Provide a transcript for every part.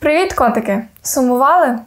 Привіт, котики! Сумували?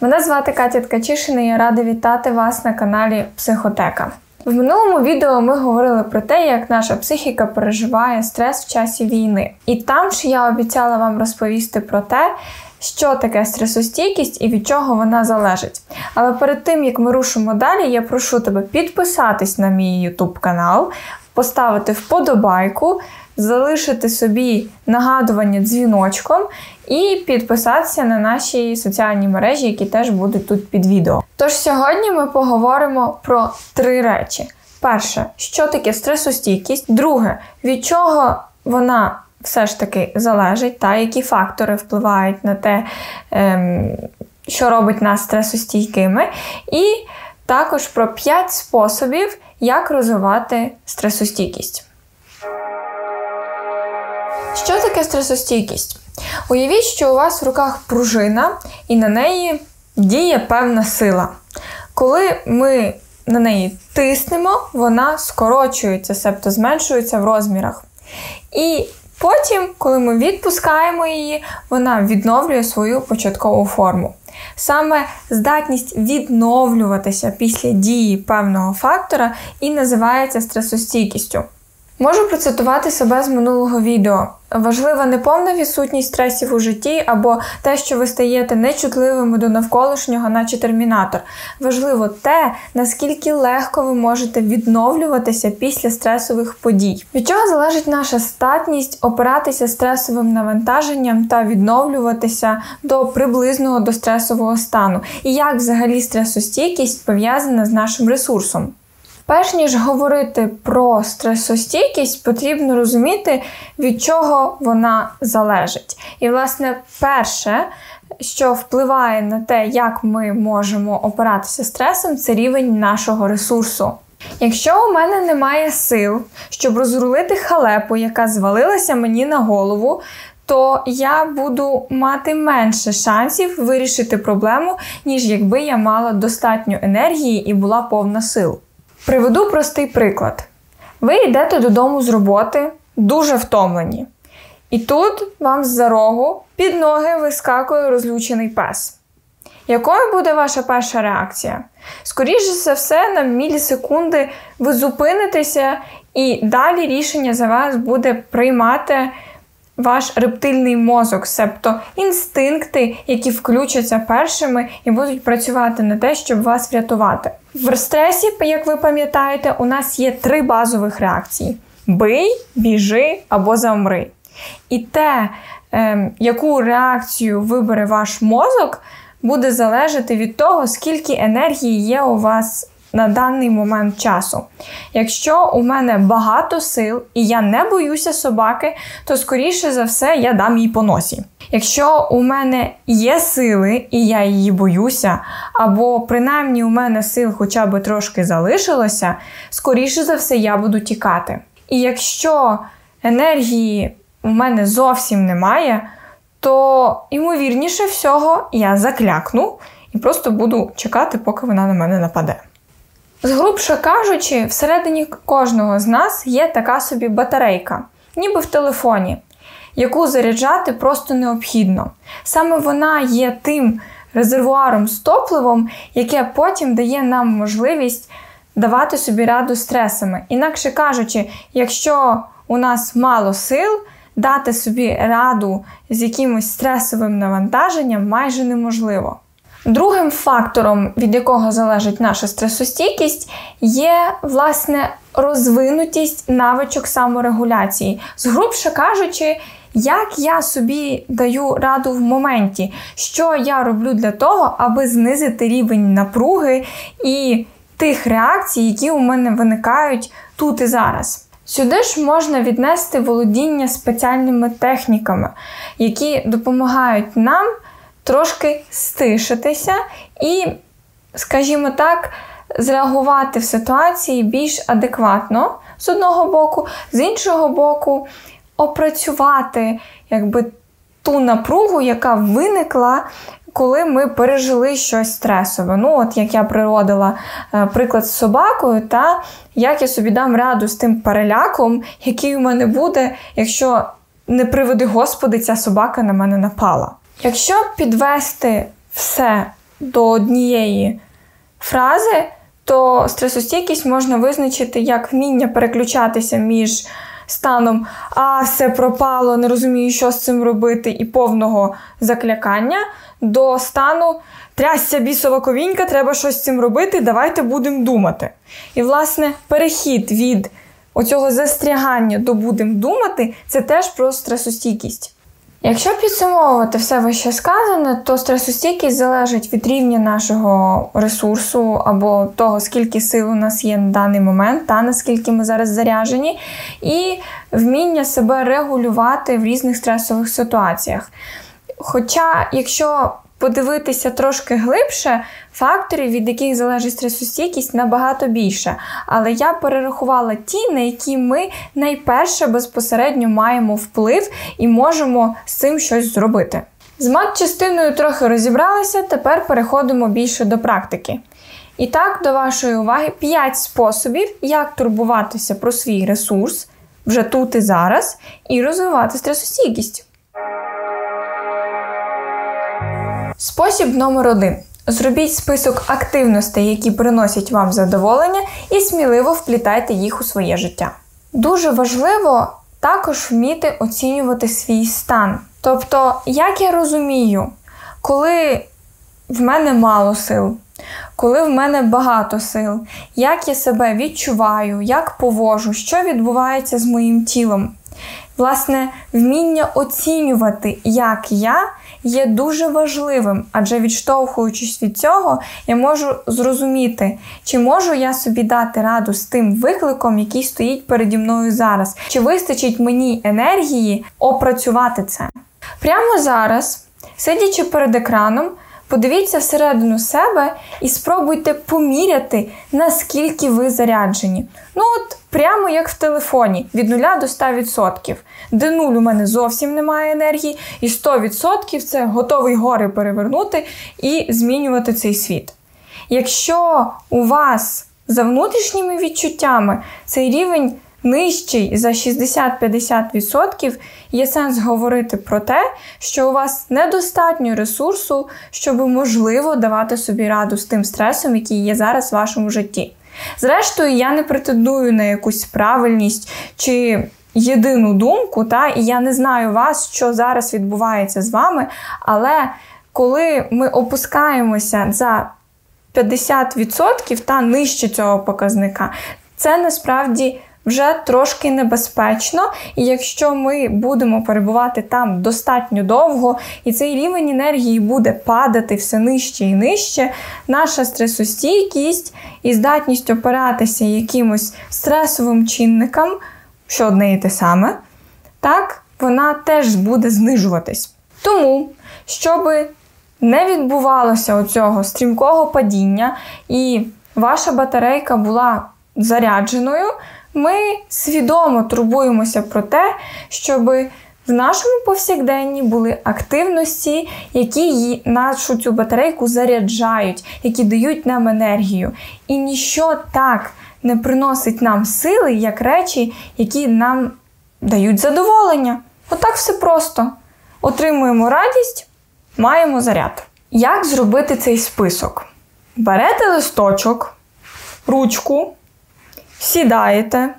Мене звати Катя Ткачишина і я рада вітати вас на каналі Психотека. В минулому відео ми говорили про те, як наша психіка переживає стрес в часі війни. І там ж я обіцяла вам розповісти про те, що таке стресостійкість і від чого вона залежить. Але перед тим як ми рушимо далі, я прошу тебе підписатись на мій YouTube канал, поставити вподобайку, залишити собі нагадування дзвіночком і підписатися на наші соціальні мережі, які теж будуть тут під відео. Тож сьогодні ми поговоримо про три речі: перше, що таке стресостійкість, друге, від чого вона все ж таки залежить, та які фактори впливають на те, ем, що робить нас стресостійкими, і також про 5 способів, як розвивати стресостійкість. Що таке стресостійкість? Уявіть, що у вас в руках пружина, і на неї діє певна сила. Коли ми на неї тиснемо, вона скорочується, себто зменшується в розмірах. І потім, коли ми відпускаємо її, вона відновлює свою початкову форму. Саме здатність відновлюватися після дії певного фактора і називається стресостійкістю. Можу процитувати себе з минулого відео. Важлива не повна відсутність стресів у житті або те, що ви стаєте нечутливими до навколишнього, наче термінатор. Важливо те, наскільки легко ви можете відновлюватися після стресових подій. Від чого залежить наша статність опиратися стресовим навантаженням та відновлюватися до приблизного до стресового стану, і як взагалі стресостійкість пов'язана з нашим ресурсом. Перш ніж говорити про стресостійкість, потрібно розуміти, від чого вона залежить. І, власне, перше, що впливає на те, як ми можемо опиратися стресом, це рівень нашого ресурсу. Якщо у мене немає сил, щоб розрулити халепу, яка звалилася мені на голову, то я буду мати менше шансів вирішити проблему, ніж якби я мала достатньо енергії і була повна сил. Приведу простий приклад. Ви йдете додому з роботи, дуже втомлені. І тут вам з-за рогу під ноги вискакує розлючений пес. Якою буде ваша перша реакція? Скоріше за все, на мілісекунди ви зупинитеся, і далі рішення за вас буде приймати ваш рептильний мозок, себто інстинкти, які включаться першими і будуть працювати на те, щоб вас врятувати. В стресі, як ви пам'ятаєте, у нас є три базових реакції: бий, біжи або замри. І те, ем, яку реакцію вибере ваш мозок, буде залежати від того, скільки енергії є у вас на даний момент часу. Якщо у мене багато сил і я не боюся собаки, то скоріше за все я дам їй по носі. Якщо у мене є сили і я її боюся, або принаймні у мене сил хоча б трошки залишилося, скоріше за все я буду тікати. І якщо енергії у мене зовсім немає, то ймовірніше всього я заклякну і просто буду чекати, поки вона на мене нападе. Згрубше кажучи, всередині кожного з нас є така собі батарейка, ніби в телефоні, яку заряджати просто необхідно. Саме вона є тим резервуаром з топливом, яке потім дає нам можливість давати собі раду стресами. Інакше кажучи, якщо у нас мало сил, дати собі раду з якимось стресовим навантаженням майже неможливо. Другим фактором, від якого залежить наша стресостійкість, є власне розвинутість навичок саморегуляції. Згрубше кажучи, як я собі даю раду в моменті, що я роблю для того, аби знизити рівень напруги і тих реакцій, які у мене виникають тут і зараз. Сюди ж можна віднести володіння спеціальними техніками, які допомагають нам трошки стишитися і, скажімо так, зреагувати в ситуації більш адекватно з одного боку, з іншого боку, опрацювати якби ту напругу, яка виникла. Коли ми пережили щось стресове. Ну, от як я приводила е, приклад з собакою, та як я собі дам раду з тим переляком, який у мене буде, якщо не приведи Господи, ця собака на мене напала. Якщо підвести все до однієї фрази, то стресостійкість можна визначити як вміння переключатися між станом а все пропало, не розумію, що з цим робити, і повного заклякання до стану трясся бісова ковінька, треба щось з цим робити, давайте будемо думати. І, власне, перехід від оцього застрягання до будемо думати, це теж про стресостійкість. Якщо підсумовувати все вище сказане, то стресостійкість залежить від рівня нашого ресурсу або того, скільки сил у нас є на даний момент, та наскільки ми зараз заряжені, і вміння себе регулювати в різних стресових ситуаціях. Хоча, якщо подивитися трошки глибше, факторів, від яких залежить стресостійкість, набагато більше. Але я перерахувала ті, на які ми найперше безпосередньо маємо вплив і можемо з цим щось зробити. З мат-частиною трохи розібралися, тепер переходимо більше до практики. І так, до вашої уваги, 5 способів, як турбуватися про свій ресурс вже тут і зараз, і розвивати стресостійкість. Спосіб номер один. Зробіть список активностей, які приносять вам задоволення, і сміливо вплітайте їх у своє життя. Дуже важливо також вміти оцінювати свій стан. Тобто, як я розумію, коли в мене мало сил, коли в мене багато сил, як я себе відчуваю, як повожу, що відбувається з моїм тілом. Власне, вміння оцінювати, як я є дуже важливим, адже відштовхуючись від цього, я можу зрозуміти, чи можу я собі дати раду з тим викликом, який стоїть переді мною зараз, чи вистачить мені енергії опрацювати це. Прямо зараз, сидячи перед екраном, Подивіться всередину себе і спробуйте поміряти, наскільки ви заряджені. Ну, от прямо як в телефоні, від 0 до 100%. Де 0 у мене зовсім немає енергії, і 100% це готовий гори перевернути і змінювати цей світ. Якщо у вас за внутрішніми відчуттями цей рівень нижчий за 60-50%, є сенс говорити про те, що у вас недостатньо ресурсу, щоб можливо давати собі раду з тим стресом, який є зараз в вашому житті. Зрештою, я не претендую на якусь правильність чи єдину думку, та, і я не знаю вас, що зараз відбувається з вами, але коли ми опускаємося за 50% та нижче цього показника, це насправді вже трошки небезпечно, і якщо ми будемо перебувати там достатньо довго, і цей рівень енергії буде падати все нижче і нижче, наша стресостійкість і здатність опиратися якимось стресовим чинникам, що одне і те саме, так, вона теж буде знижуватись. Тому, щоб не відбувалося оцього стрімкого падіння, і ваша батарейка була зарядженою, ми свідомо турбуємося про те, щоб в нашому повсякденні були активності, які нашу цю батарейку заряджають, які дають нам енергію. І ніщо так не приносить нам сили, як речі, які нам дають задоволення. Отак все просто. Отримуємо радість, маємо заряд. Як зробити цей список? Берете листочок, ручку сідаєте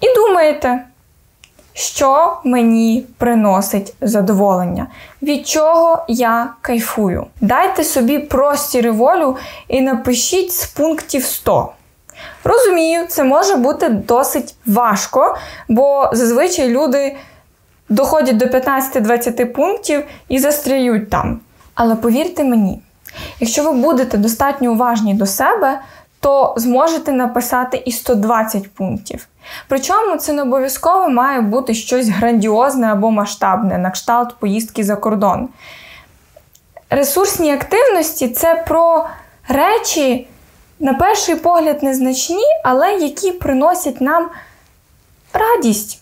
і думаєте, що мені приносить задоволення, від чого я кайфую. Дайте собі простір волю і напишіть з пунктів 100. Розумію, це може бути досить важко, бо зазвичай люди доходять до 15-20 пунктів і застряють там. Але повірте мені, якщо ви будете достатньо уважні до себе, то зможете написати і 120 пунктів. Причому це не обов'язково має бути щось грандіозне або масштабне, на кшталт поїздки за кордон. Ресурсні активності це про речі, на перший погляд, незначні, але які приносять нам радість.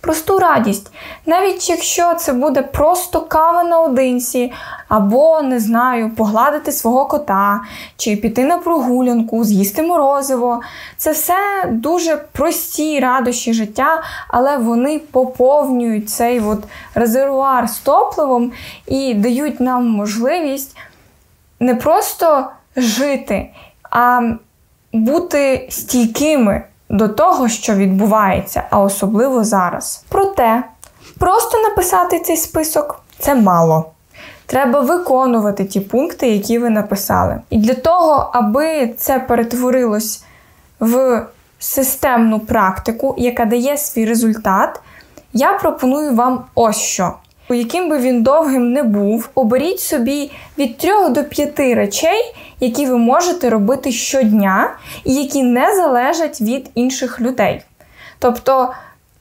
Просту радість. Навіть якщо це буде просто кава наодинці, або, не знаю, погладити свого кота, чи піти на прогулянку, з'їсти морозиво. Це все дуже прості радощі життя, але вони поповнюють цей от резервуар з топливом і дають нам можливість не просто жити, а бути стійкими до того, що відбувається, а особливо зараз. Проте, просто написати цей список це мало. Треба виконувати ті пункти, які ви написали. І для того, аби це перетворилось в системну практику, яка дає свій результат, я пропоную вам ось що яким би він довгим не був, оберіть собі від 3 до 5 речей, які ви можете робити щодня, і які не залежать від інших людей. Тобто,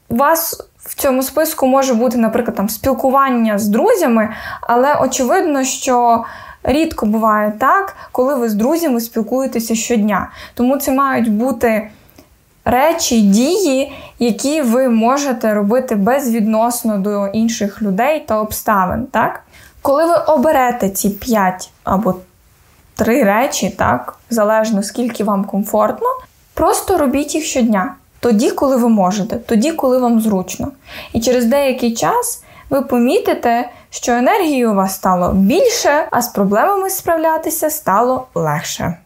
у вас в цьому списку може бути, наприклад, там спілкування з друзями, але очевидно, що. Рідко буває так, коли ви з друзями спілкуєтеся щодня. Тому це мають бути речі, дії, які ви можете робити безвідносно до інших людей та обставин. так? Коли ви оберете ці 5 або 3 речі, так, залежно скільки вам комфортно, просто робіть їх щодня. Тоді, коли ви можете, тоді, коли вам зручно. І через деякий час ви помітите, що енергії у вас стало більше, а з проблемами справлятися стало легше.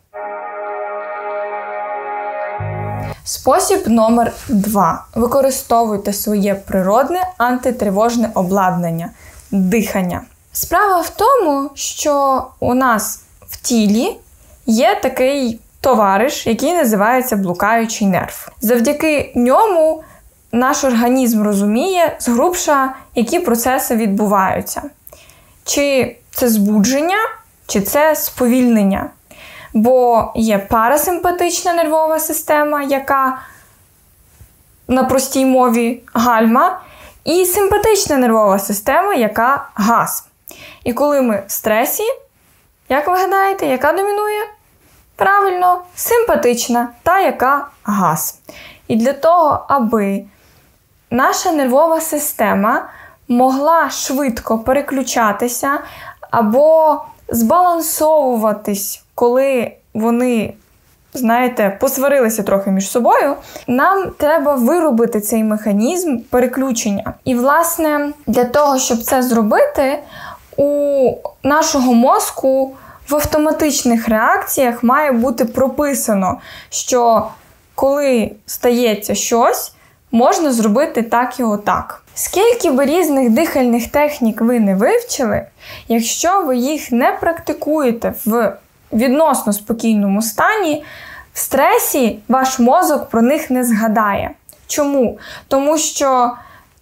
Спосіб номер 2. Використовуйте своє природне антитривожне обладнання дихання. Справа в тому, що у нас в тілі є такий товариш, який називається блукаючий нерв. Завдяки ньому наш організм розуміє згрубша, які процеси відбуваються. Чи це збудження, чи це сповільнення. Бо є парасимпатична нервова система, яка на простій мові гальма, і симпатична нервова система, яка газ. І коли ми в стресі, як ви гадаєте, яка домінує? Правильно, симпатична та яка газ. І для того, аби наша нервова система могла швидко переключатися або збалансовуватись коли вони, знаєте, посварилися трохи між собою, нам треба виробити цей механізм переключення. І, власне, для того, щоб це зробити, у нашого мозку в автоматичних реакціях має бути прописано, що коли стається щось, можна зробити так і отак. Скільки би різних дихальних технік ви не вивчили, якщо ви їх не практикуєте в відносно спокійному стані, в стресі ваш мозок про них не згадає. Чому? Тому що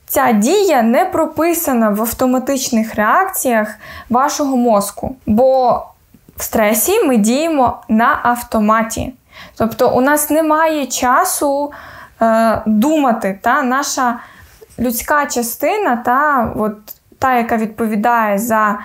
ця дія не прописана в автоматичних реакціях вашого мозку. Бо в стресі ми діємо на автоматі. Тобто, у нас немає часу е, думати. Та Наша людська частина, та, от, та, яка відповідає за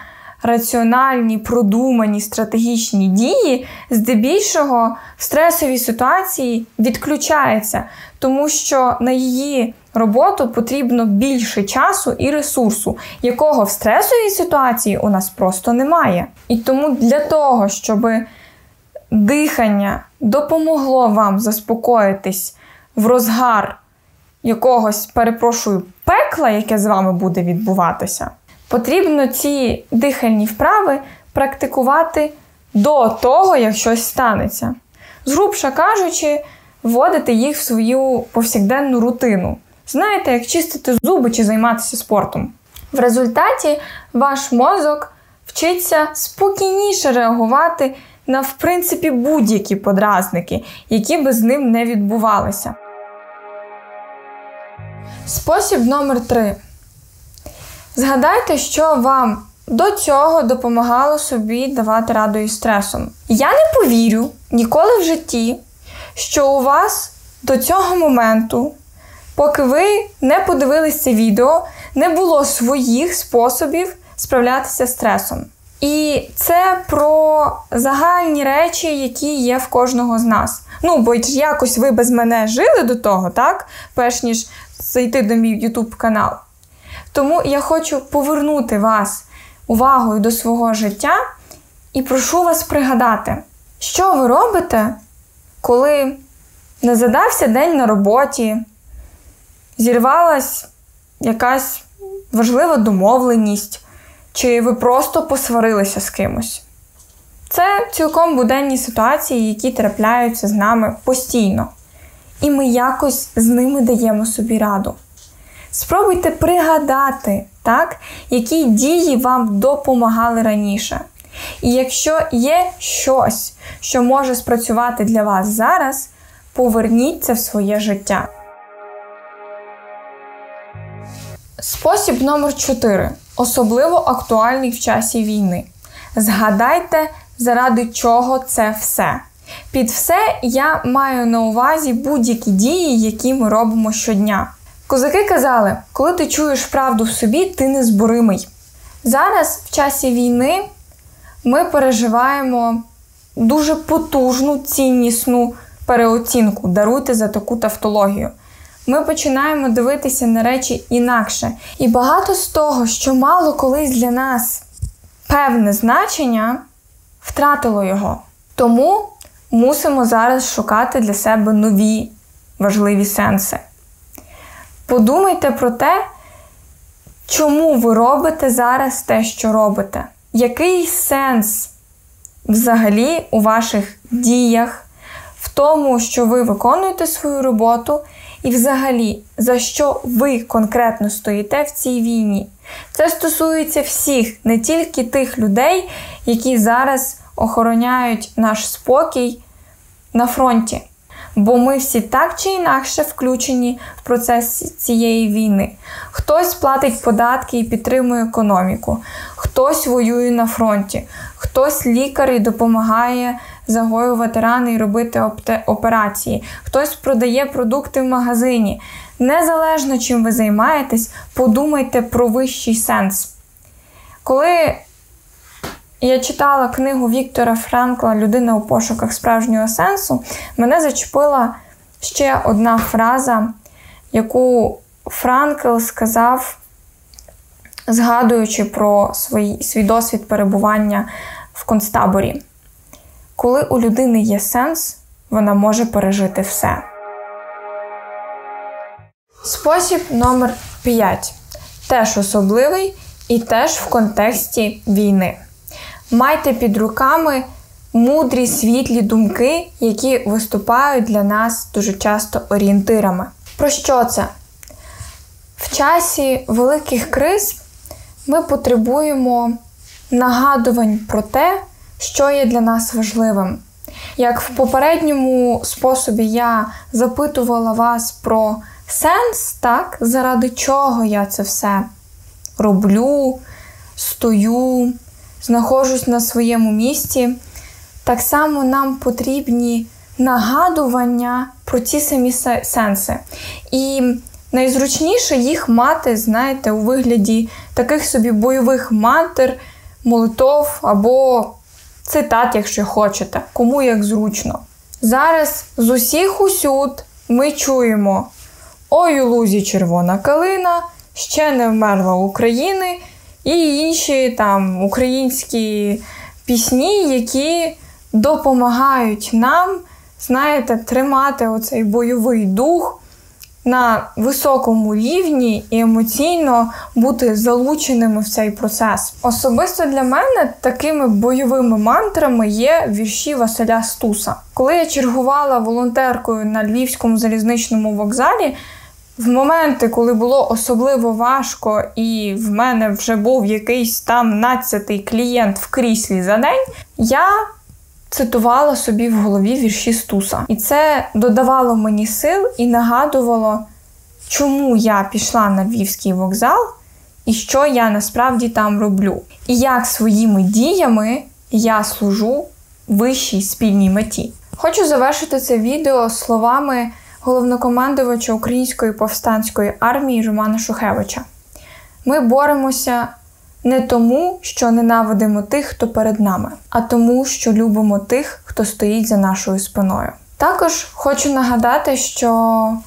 раціональні, продумані стратегічні дії, здебільшого в стресовій ситуації відключається, тому що на її роботу потрібно більше часу і ресурсу, якого в стресовій ситуації у нас просто немає. І тому для того, щоб дихання допомогло вам заспокоїтись в розгар якогось, перепрошую, пекла, яке з вами буде відбуватися потрібно ці дихальні вправи практикувати до того, як щось станеться. Згрубша кажучи, вводити їх в свою повсякденну рутину. Знаєте, як чистити зуби чи займатися спортом. В результаті ваш мозок вчиться спокійніше реагувати на, в принципі, будь-які подразники, які би з ним не відбувалися. Спосіб номер 3 Згадайте, що вам до цього допомагало собі давати раду із стресом. Я не повірю ніколи в житті, що у вас до цього моменту, поки ви не подивилися це відео, не було своїх способів справлятися з стресом. І це про загальні речі, які є в кожного з нас. Ну, бо якось ви без мене жили до того, так? Перш ніж зайти до мій YouTube канал. Тому я хочу повернути вас увагою до свого життя і прошу вас пригадати, що ви робите, коли не задався день на роботі, зірвалась якась важлива домовленість, чи ви просто посварилися з кимось. Це цілком буденні ситуації, які трапляються з нами постійно. І ми якось з ними даємо собі раду. Спробуйте пригадати, так, які дії вам допомагали раніше. І якщо є щось, що може спрацювати для вас зараз, поверніть це в своє життя. Спосіб номер 4 особливо актуальний в часі війни. Згадайте, заради чого це все. Під все я маю на увазі будь-які дії, які ми робимо щодня. Козаки казали, коли ти чуєш правду в собі, ти незборимий. Зараз, в часі війни, ми переживаємо дуже потужну, ціннісну переоцінку. Даруйте за таку тавтологію. Ми починаємо дивитися на речі інакше. І багато з того, що мало колись для нас певне значення, втратило його. Тому мусимо зараз шукати для себе нові важливі сенси. Подумайте про те, чому ви робите зараз те, що робите. Який сенс взагалі у ваших діях, в тому, що ви виконуєте свою роботу, і взагалі, за що ви конкретно стоїте в цій війні? Це стосується всіх, не тільки тих людей, які зараз охороняють наш спокій на фронті. Бо ми всі так чи інакше включені в процес цієї війни. Хтось платить податки і підтримує економіку, хтось воює на фронті, хтось лікар і допомагає загоювати рани і робити операції, хтось продає продукти в магазині. Незалежно чим ви займаєтесь, подумайте про вищий сенс. Коли я читала книгу Віктора Франкла Людина у пошуках справжнього сенсу, мене зачепила ще одна фраза, яку Франкл сказав, згадуючи про свій, свій досвід перебування в концтаборі. Коли у людини є сенс, вона може пережити все. Спосіб номер 5. Теж особливий і теж в контексті війни. Майте під руками мудрі світлі думки, які виступають для нас дуже часто орієнтирами. Про що це? В часі великих криз ми потребуємо нагадувань про те, що є для нас важливим. Як в попередньому способі я запитувала вас про сенс, так, заради чого я це все роблю, стою, знаходжусь на своєму місці, так само нам потрібні нагадування про ці самі сенси. І найзручніше їх мати, знаєте, у вигляді таких собі бойових мантр, молитов або цитат, якщо хочете, кому як зручно. Зараз з усіх усюд ми чуємо: Ой у лузі червона калина, ще не вмерла України і інші там українські пісні, які допомагають нам, знаєте, тримати оцей бойовий дух на високому рівні і емоційно бути залученими в цей процес. Особисто для мене такими бойовими мантрами є вірші Василя Стуса. Коли я чергувала волонтеркою на Львівському залізничному вокзалі. В моменти, коли було особливо важко, і в мене вже був якийсь там надцятий клієнт в кріслі за день, я цитувала собі в голові вірші Стуса. І це додавало мені сил і нагадувало, чому я пішла на Львівський вокзал і що я насправді там роблю. І як своїми діями я служу вищій спільній меті. Хочу завершити це відео словами головнокомандувача Української повстанської армії Романа Шухевича. Ми боремося не тому, що ненавидимо тих, хто перед нами, а тому, що любимо тих, хто стоїть за нашою спиною. Також хочу нагадати, що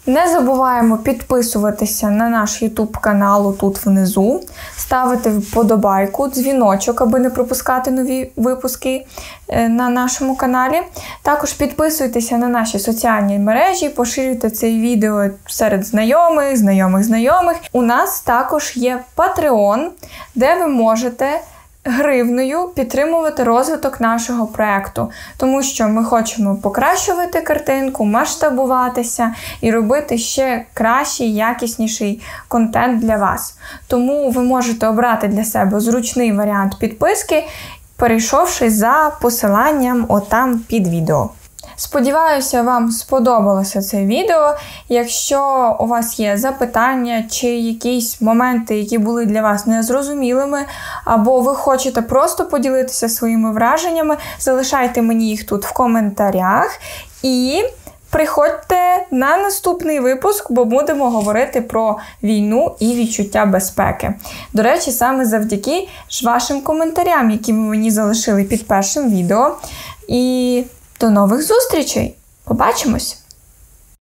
не забуваємо підписуватися на наш YouTube канал тут внизу, ставити вподобайку, дзвіночок, аби не пропускати нові випуски е, на нашому каналі. Також підписуйтеся на наші соціальні мережі, поширюйте це відео серед знайомих, знайомих знайомих. У нас також є Patreon, де ви можете гривною підтримувати розвиток нашого проекту, тому що ми хочемо покращувати картинку, масштабуватися і робити ще кращий, якісніший контент для вас. Тому ви можете обрати для себе зручний варіант підписки, перейшовши за посиланням отам під відео. Сподіваюся, вам сподобалося це відео. Якщо у вас є запитання чи якісь моменти, які були для вас незрозумілими, або ви хочете просто поділитися своїми враженнями, залишайте мені їх тут в коментарях і. Приходьте на наступний випуск, бо будемо говорити про війну і відчуття безпеки. До речі, саме завдяки вашим коментарям, які ви мені залишили під першим відео. І до нових зустрічей! Побачимось!